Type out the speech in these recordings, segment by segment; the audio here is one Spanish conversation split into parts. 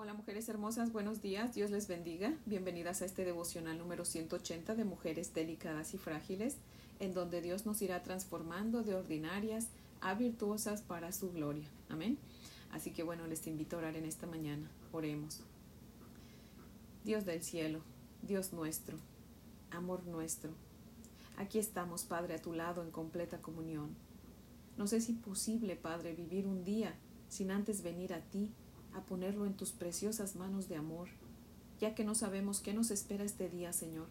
Hola mujeres hermosas, buenos días, Dios les bendiga. Bienvenidas a este devocional número 180 de mujeres delicadas y frágiles, en donde Dios nos irá transformando de ordinarias a virtuosas para su gloria. Amén. Así que bueno, les invito a orar en esta mañana. Oremos. Dios del cielo, Dios nuestro, amor nuestro. Aquí estamos, Padre, a tu lado en completa comunión. Nos es imposible, Padre, vivir un día sin antes venir a ti a ponerlo en tus preciosas manos de amor, ya que no sabemos qué nos espera este día, Señor,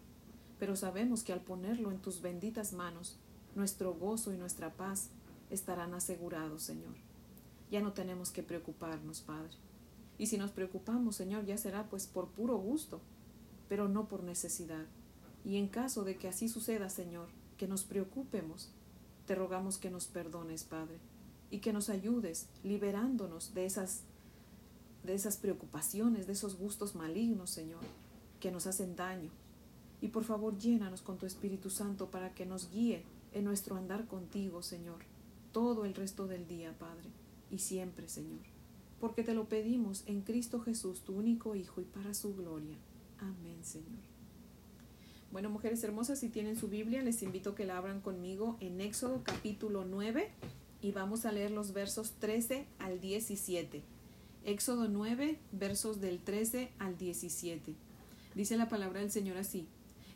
pero sabemos que al ponerlo en tus benditas manos, nuestro gozo y nuestra paz estarán asegurados, Señor. Ya no tenemos que preocuparnos, Padre. Y si nos preocupamos, Señor, ya será pues por puro gusto, pero no por necesidad. Y en caso de que así suceda, Señor, que nos preocupemos, te rogamos que nos perdones, Padre, y que nos ayudes liberándonos de esas de esas preocupaciones, de esos gustos malignos, Señor, que nos hacen daño. Y por favor, llénanos con tu Espíritu Santo para que nos guíe en nuestro andar contigo, Señor, todo el resto del día, Padre, y siempre, Señor, porque te lo pedimos en Cristo Jesús, tu único Hijo, y para su gloria. Amén, Señor. Bueno, mujeres hermosas, si tienen su Biblia, les invito a que la abran conmigo en Éxodo capítulo 9 y vamos a leer los versos 13 al 17. Éxodo 9, versos del 13 al 17. Dice la palabra del Señor así.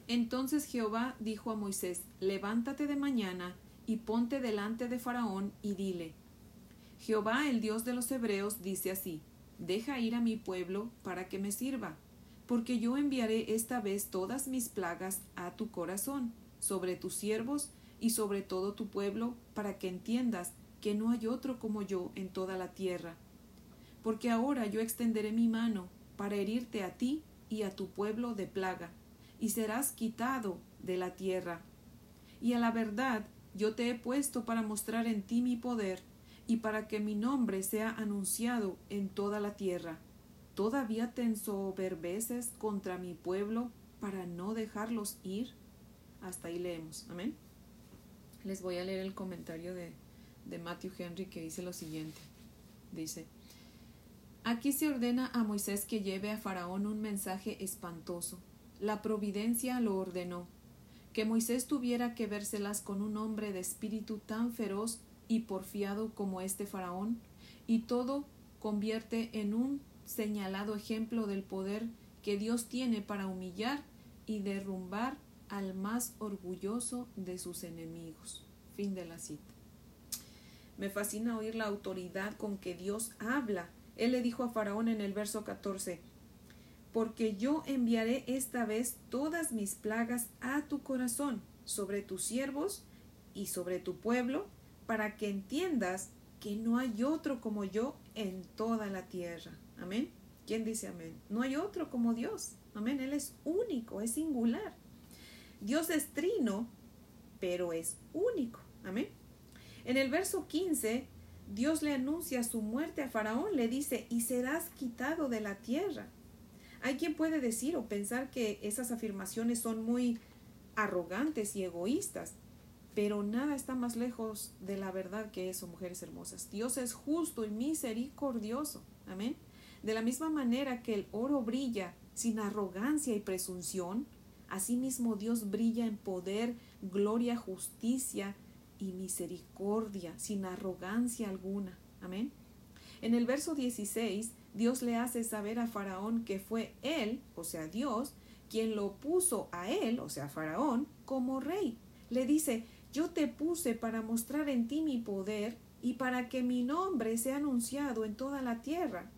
Entonces Jehová dijo a Moisés, levántate de mañana y ponte delante de Faraón y dile, Jehová el Dios de los Hebreos dice así, deja ir a mi pueblo para que me sirva, porque yo enviaré esta vez todas mis plagas a tu corazón, sobre tus siervos y sobre todo tu pueblo, para que entiendas que no hay otro como yo en toda la tierra porque ahora yo extenderé mi mano para herirte a ti y a tu pueblo de plaga, y serás quitado de la tierra. Y a la verdad yo te he puesto para mostrar en ti mi poder, y para que mi nombre sea anunciado en toda la tierra. ¿Todavía te ensoberbeces contra mi pueblo para no dejarlos ir? Hasta ahí leemos. Amén. Les voy a leer el comentario de, de Matthew Henry que dice lo siguiente. Dice, Aquí se ordena a Moisés que lleve a Faraón un mensaje espantoso. La providencia lo ordenó, que Moisés tuviera que vérselas con un hombre de espíritu tan feroz y porfiado como este Faraón, y todo convierte en un señalado ejemplo del poder que Dios tiene para humillar y derrumbar al más orgulloso de sus enemigos. Fin de la cita. Me fascina oír la autoridad con que Dios habla él le dijo a Faraón en el verso 14, porque yo enviaré esta vez todas mis plagas a tu corazón, sobre tus siervos y sobre tu pueblo, para que entiendas que no hay otro como yo en toda la tierra. Amén. ¿Quién dice amén? No hay otro como Dios. Amén. Él es único, es singular. Dios es trino, pero es único. Amén. En el verso 15 Dios le anuncia su muerte a Faraón, le dice, y serás quitado de la tierra. Hay quien puede decir o pensar que esas afirmaciones son muy arrogantes y egoístas, pero nada está más lejos de la verdad que eso, mujeres hermosas. Dios es justo y misericordioso. Amén. De la misma manera que el oro brilla sin arrogancia y presunción, asimismo Dios brilla en poder, gloria, justicia, y misericordia, sin arrogancia alguna. Amén. En el verso 16, Dios le hace saber a Faraón que fue él, o sea, Dios, quien lo puso a él, o sea, Faraón, como rey. Le dice, yo te puse para mostrar en ti mi poder y para que mi nombre sea anunciado en toda la tierra.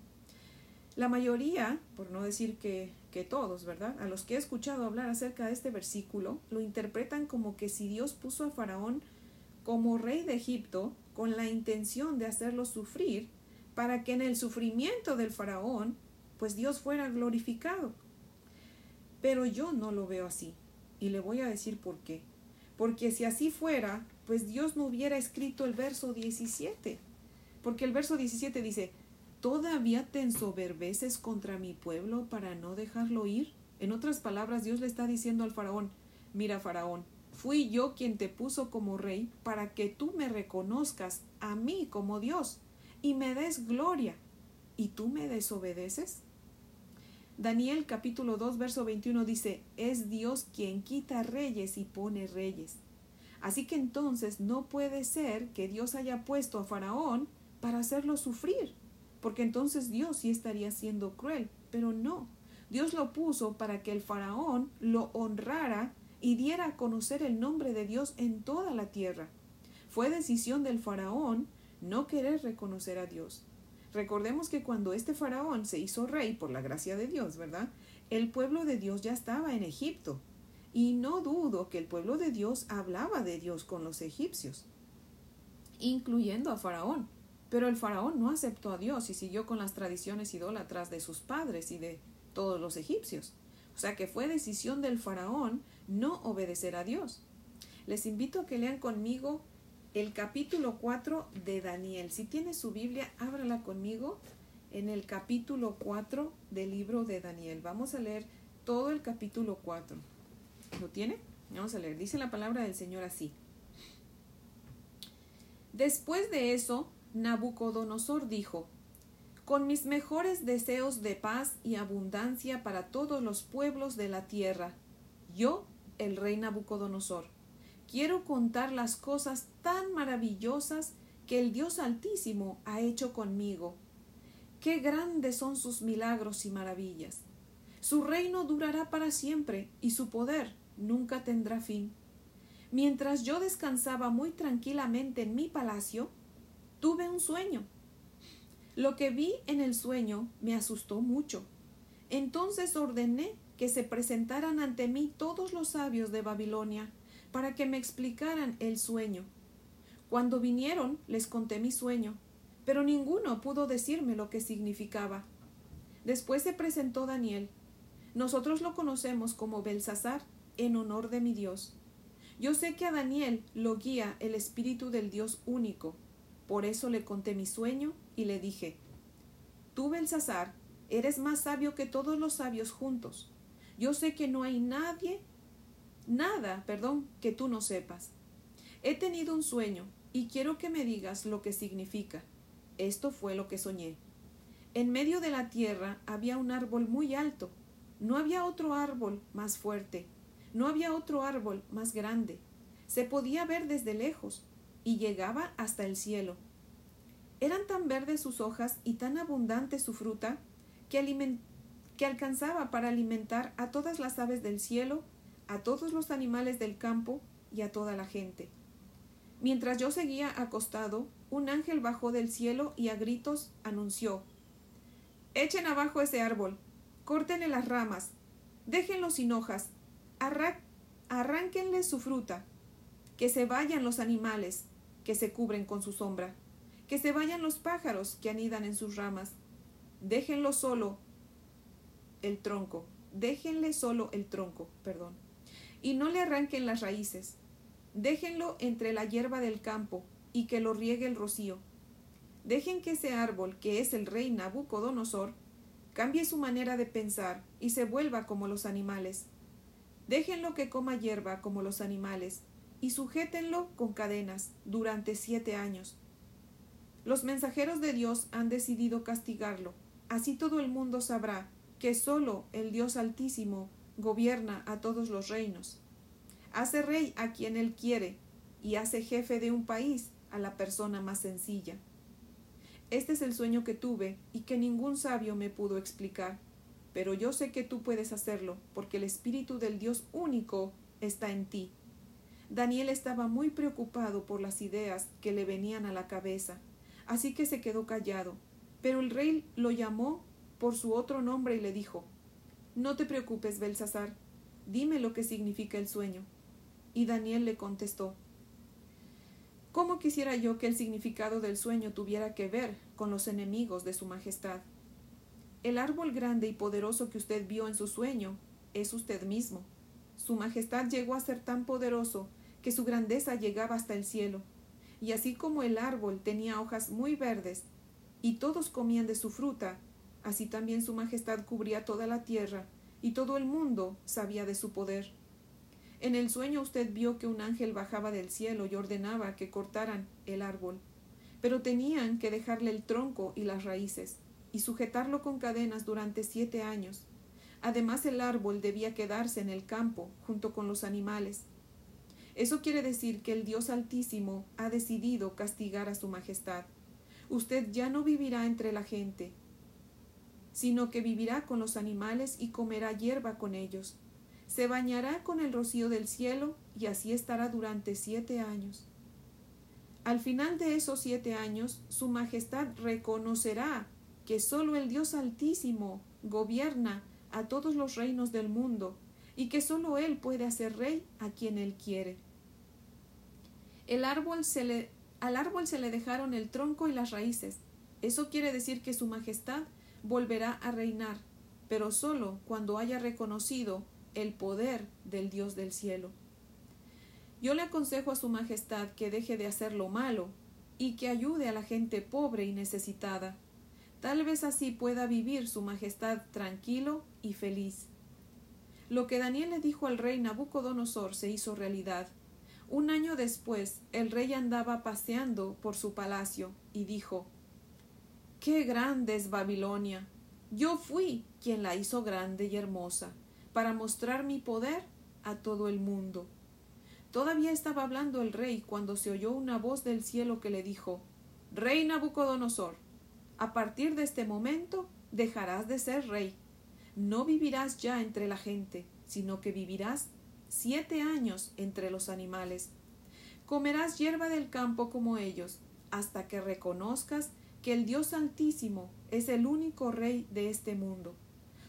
La mayoría, por no decir que, que todos, ¿verdad? A los que he escuchado hablar acerca de este versículo, lo interpretan como que si Dios puso a Faraón como rey de Egipto con la intención de hacerlo sufrir para que en el sufrimiento del faraón pues Dios fuera glorificado. Pero yo no lo veo así y le voy a decir por qué. Porque si así fuera, pues Dios no hubiera escrito el verso 17. Porque el verso 17 dice, ¿todavía te ensoberbeces contra mi pueblo para no dejarlo ir? En otras palabras, Dios le está diciendo al faraón, mira faraón, Fui yo quien te puso como rey para que tú me reconozcas a mí como Dios y me des gloria. ¿Y tú me desobedeces? Daniel capítulo 2 verso 21 dice, es Dios quien quita reyes y pone reyes. Así que entonces no puede ser que Dios haya puesto a Faraón para hacerlo sufrir, porque entonces Dios sí estaría siendo cruel, pero no. Dios lo puso para que el faraón lo honrara y diera a conocer el nombre de Dios en toda la tierra. Fue decisión del faraón no querer reconocer a Dios. Recordemos que cuando este faraón se hizo rey por la gracia de Dios, ¿verdad? El pueblo de Dios ya estaba en Egipto. Y no dudo que el pueblo de Dios hablaba de Dios con los egipcios, incluyendo a Faraón. Pero el faraón no aceptó a Dios y siguió con las tradiciones idólatras de sus padres y de todos los egipcios. O sea que fue decisión del faraón no obedecer a Dios. Les invito a que lean conmigo el capítulo 4 de Daniel. Si tiene su Biblia, ábrala conmigo en el capítulo 4 del libro de Daniel. Vamos a leer todo el capítulo 4. ¿Lo tiene? Vamos a leer. Dice la palabra del Señor así. Después de eso, Nabucodonosor dijo, Con mis mejores deseos de paz y abundancia para todos los pueblos de la tierra, yo, el rey Nabucodonosor, quiero contar las cosas tan maravillosas que el Dios Altísimo ha hecho conmigo. Qué grandes son sus milagros y maravillas. Su reino durará para siempre y su poder nunca tendrá fin. Mientras yo descansaba muy tranquilamente en mi palacio, tuve un sueño. Lo que vi en el sueño me asustó mucho. Entonces ordené que se presentaran ante mí todos los sabios de Babilonia para que me explicaran el sueño. Cuando vinieron les conté mi sueño, pero ninguno pudo decirme lo que significaba. Después se presentó Daniel. Nosotros lo conocemos como Belsasar, en honor de mi Dios. Yo sé que a Daniel lo guía el espíritu del Dios único. Por eso le conté mi sueño y le dije Tú, Belsasar, eres más sabio que todos los sabios juntos. Yo sé que no hay nadie nada, perdón, que tú no sepas. He tenido un sueño y quiero que me digas lo que significa. Esto fue lo que soñé. En medio de la tierra había un árbol muy alto. No había otro árbol más fuerte. No había otro árbol más grande. Se podía ver desde lejos y llegaba hasta el cielo. Eran tan verdes sus hojas y tan abundante su fruta que, que alcanzaba para alimentar a todas las aves del cielo a todos los animales del campo y a toda la gente. Mientras yo seguía acostado, un ángel bajó del cielo y a gritos anunció Echen abajo ese árbol, córtenle las ramas, déjenlo sin hojas, arránquenle su fruta, que se vayan los animales que se cubren con su sombra, que se vayan los pájaros que anidan en sus ramas, déjenlo solo el tronco, déjenle solo el tronco, perdón y no le arranquen las raíces. Déjenlo entre la hierba del campo y que lo riegue el rocío. Dejen que ese árbol, que es el rey Nabucodonosor, cambie su manera de pensar y se vuelva como los animales. Déjenlo que coma hierba como los animales y sujétenlo con cadenas durante siete años. Los mensajeros de Dios han decidido castigarlo. Así todo el mundo sabrá que sólo el Dios Altísimo gobierna a todos los reinos. Hace rey a quien él quiere y hace jefe de un país a la persona más sencilla. Este es el sueño que tuve y que ningún sabio me pudo explicar, pero yo sé que tú puedes hacerlo porque el espíritu del Dios único está en ti. Daniel estaba muy preocupado por las ideas que le venían a la cabeza, así que se quedó callado, pero el rey lo llamó por su otro nombre y le dijo no te preocupes, Belsasar, dime lo que significa el sueño. Y Daniel le contestó ¿Cómo quisiera yo que el significado del sueño tuviera que ver con los enemigos de su Majestad? El árbol grande y poderoso que usted vio en su sueño es usted mismo. Su Majestad llegó a ser tan poderoso que su grandeza llegaba hasta el cielo. Y así como el árbol tenía hojas muy verdes y todos comían de su fruta, Así también su majestad cubría toda la tierra, y todo el mundo sabía de su poder. En el sueño usted vio que un ángel bajaba del cielo y ordenaba que cortaran el árbol, pero tenían que dejarle el tronco y las raíces, y sujetarlo con cadenas durante siete años, Además, el árbol debía quedarse en el campo junto con los animales. Eso quiere decir que el Dios Altísimo ha decidido castigar a su majestad. Usted ya no vivirá entre la gente, sino que vivirá con los animales y comerá hierba con ellos. Se bañará con el rocío del cielo y así estará durante siete años. Al final de esos siete años, Su Majestad reconocerá que sólo el Dios Altísimo gobierna a todos los reinos del mundo y que sólo Él puede hacer rey a quien Él quiere. El árbol se le, al árbol se le dejaron el tronco y las raíces. Eso quiere decir que Su Majestad volverá a reinar, pero sólo cuando haya reconocido el poder del Dios del cielo. Yo le aconsejo a Su Majestad que deje de hacer lo malo y que ayude a la gente pobre y necesitada. Tal vez así pueda vivir Su Majestad tranquilo y feliz. Lo que Daniel le dijo al rey Nabucodonosor se hizo realidad. Un año después, el rey andaba paseando por su palacio y dijo Qué grande es Babilonia. Yo fui quien la hizo grande y hermosa, para mostrar mi poder a todo el mundo. Todavía estaba hablando el rey cuando se oyó una voz del cielo que le dijo Rey Nabucodonosor, a partir de este momento dejarás de ser rey. No vivirás ya entre la gente, sino que vivirás siete años entre los animales. Comerás hierba del campo como ellos, hasta que reconozcas que el Dios Altísimo es el único rey de este mundo.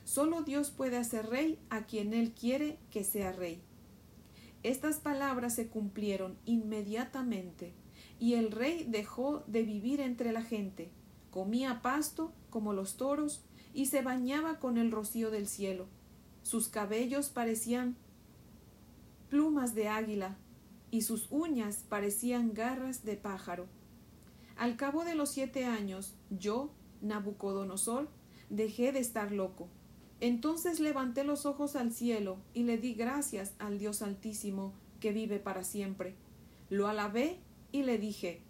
Solo Dios puede hacer rey a quien Él quiere que sea rey. Estas palabras se cumplieron inmediatamente, y el rey dejó de vivir entre la gente, comía pasto como los toros, y se bañaba con el rocío del cielo. Sus cabellos parecían plumas de águila, y sus uñas parecían garras de pájaro. Al cabo de los siete años, yo, Nabucodonosor, dejé de estar loco. Entonces levanté los ojos al cielo y le di gracias al Dios Altísimo que vive para siempre. Lo alabé y le dije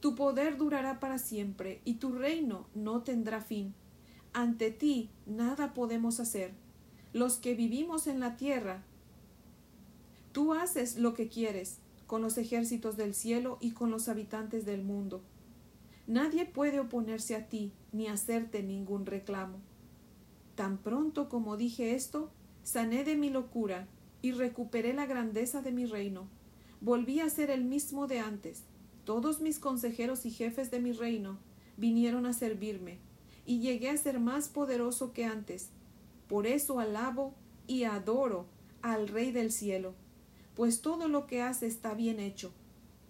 Tu poder durará para siempre y tu reino no tendrá fin. Ante ti nada podemos hacer. Los que vivimos en la tierra Tú haces lo que quieres con los ejércitos del cielo y con los habitantes del mundo. Nadie puede oponerse a ti ni hacerte ningún reclamo. Tan pronto como dije esto, sané de mi locura y recuperé la grandeza de mi reino. Volví a ser el mismo de antes. Todos mis consejeros y jefes de mi reino vinieron a servirme, y llegué a ser más poderoso que antes. Por eso alabo y adoro al Rey del cielo pues todo lo que hace está bien hecho.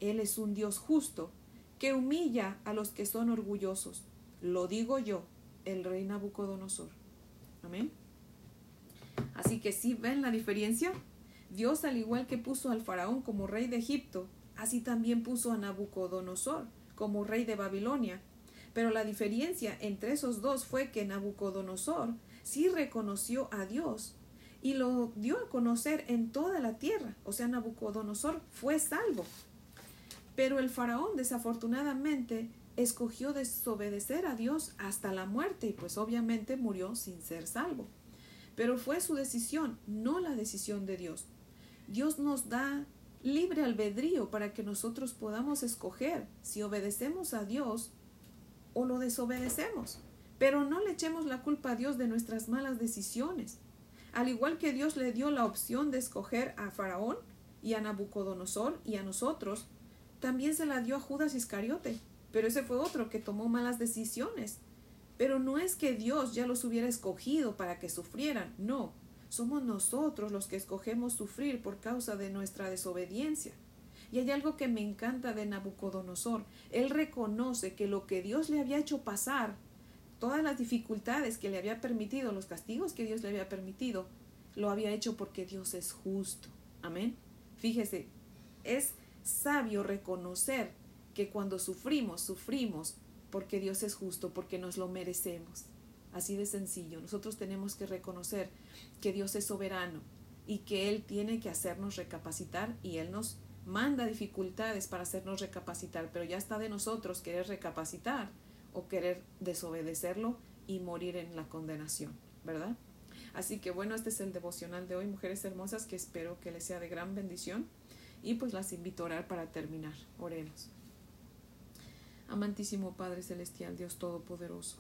Él es un Dios justo, que humilla a los que son orgullosos. Lo digo yo, el rey Nabucodonosor. Amén. Así que sí ven la diferencia. Dios, al igual que puso al faraón como rey de Egipto, así también puso a Nabucodonosor como rey de Babilonia. Pero la diferencia entre esos dos fue que Nabucodonosor sí reconoció a Dios y lo dio a conocer en toda la tierra. O sea, Nabucodonosor fue salvo. Pero el faraón desafortunadamente escogió desobedecer a Dios hasta la muerte y pues obviamente murió sin ser salvo. Pero fue su decisión, no la decisión de Dios. Dios nos da libre albedrío para que nosotros podamos escoger si obedecemos a Dios o lo desobedecemos. Pero no le echemos la culpa a Dios de nuestras malas decisiones. Al igual que Dios le dio la opción de escoger a Faraón y a Nabucodonosor y a nosotros, también se la dio a Judas Iscariote, pero ese fue otro que tomó malas decisiones. Pero no es que Dios ya los hubiera escogido para que sufrieran, no, somos nosotros los que escogemos sufrir por causa de nuestra desobediencia. Y hay algo que me encanta de Nabucodonosor. Él reconoce que lo que Dios le había hecho pasar todas las dificultades que le había permitido, los castigos que Dios le había permitido, lo había hecho porque Dios es justo. Amén. Fíjese, es sabio reconocer que cuando sufrimos, sufrimos porque Dios es justo, porque nos lo merecemos. Así de sencillo. Nosotros tenemos que reconocer que Dios es soberano y que Él tiene que hacernos recapacitar y Él nos manda dificultades para hacernos recapacitar, pero ya está de nosotros querer recapacitar o querer desobedecerlo y morir en la condenación, ¿verdad? Así que bueno, este es el devocional de hoy, mujeres hermosas, que espero que les sea de gran bendición. Y pues las invito a orar para terminar. Oremos. Amantísimo Padre Celestial, Dios Todopoderoso.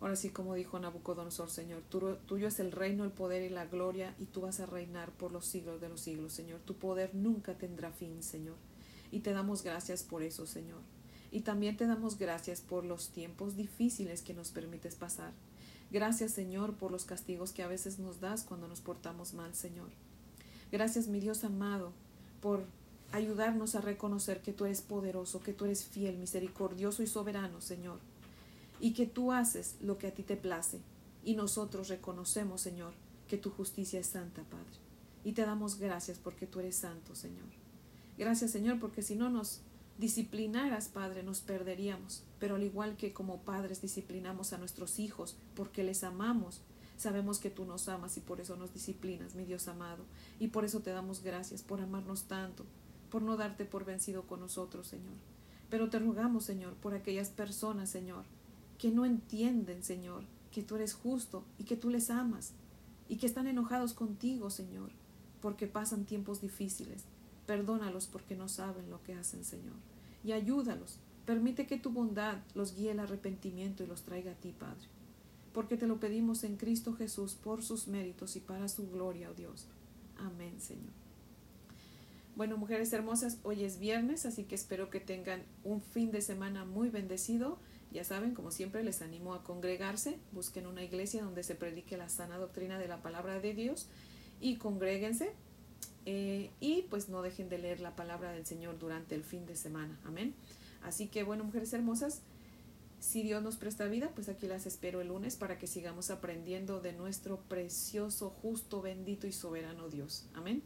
Ahora sí, como dijo Nabucodonosor, Señor, tuyo es el reino, el poder y la gloria, y tú vas a reinar por los siglos de los siglos, Señor. Tu poder nunca tendrá fin, Señor. Y te damos gracias por eso, Señor. Y también te damos gracias por los tiempos difíciles que nos permites pasar. Gracias, Señor, por los castigos que a veces nos das cuando nos portamos mal, Señor. Gracias, mi Dios amado, por ayudarnos a reconocer que tú eres poderoso, que tú eres fiel, misericordioso y soberano, Señor, y que tú haces lo que a ti te place. Y nosotros reconocemos, Señor, que tu justicia es santa, Padre. Y te damos gracias porque tú eres santo, Señor. Gracias, Señor, porque si no nos disciplinaras, Padre, nos perderíamos. Pero al igual que como padres disciplinamos a nuestros hijos porque les amamos, sabemos que tú nos amas y por eso nos disciplinas, mi Dios amado. Y por eso te damos gracias por amarnos tanto, por no darte por vencido con nosotros, Señor. Pero te rogamos, Señor, por aquellas personas, Señor, que no entienden, Señor, que tú eres justo y que tú les amas y que están enojados contigo, Señor, porque pasan tiempos difíciles. Perdónalos porque no saben lo que hacen, Señor y ayúdalos. Permite que tu bondad los guíe al arrepentimiento y los traiga a ti, Padre. Porque te lo pedimos en Cristo Jesús por sus méritos y para su gloria, oh Dios. Amén, Señor. Bueno, mujeres hermosas, hoy es viernes, así que espero que tengan un fin de semana muy bendecido. Ya saben, como siempre, les animo a congregarse. Busquen una iglesia donde se predique la sana doctrina de la palabra de Dios y congréguense eh, y pues no dejen de leer la palabra del Señor durante el fin de semana. Amén. Así que bueno, mujeres hermosas, si Dios nos presta vida, pues aquí las espero el lunes para que sigamos aprendiendo de nuestro precioso, justo, bendito y soberano Dios. Amén.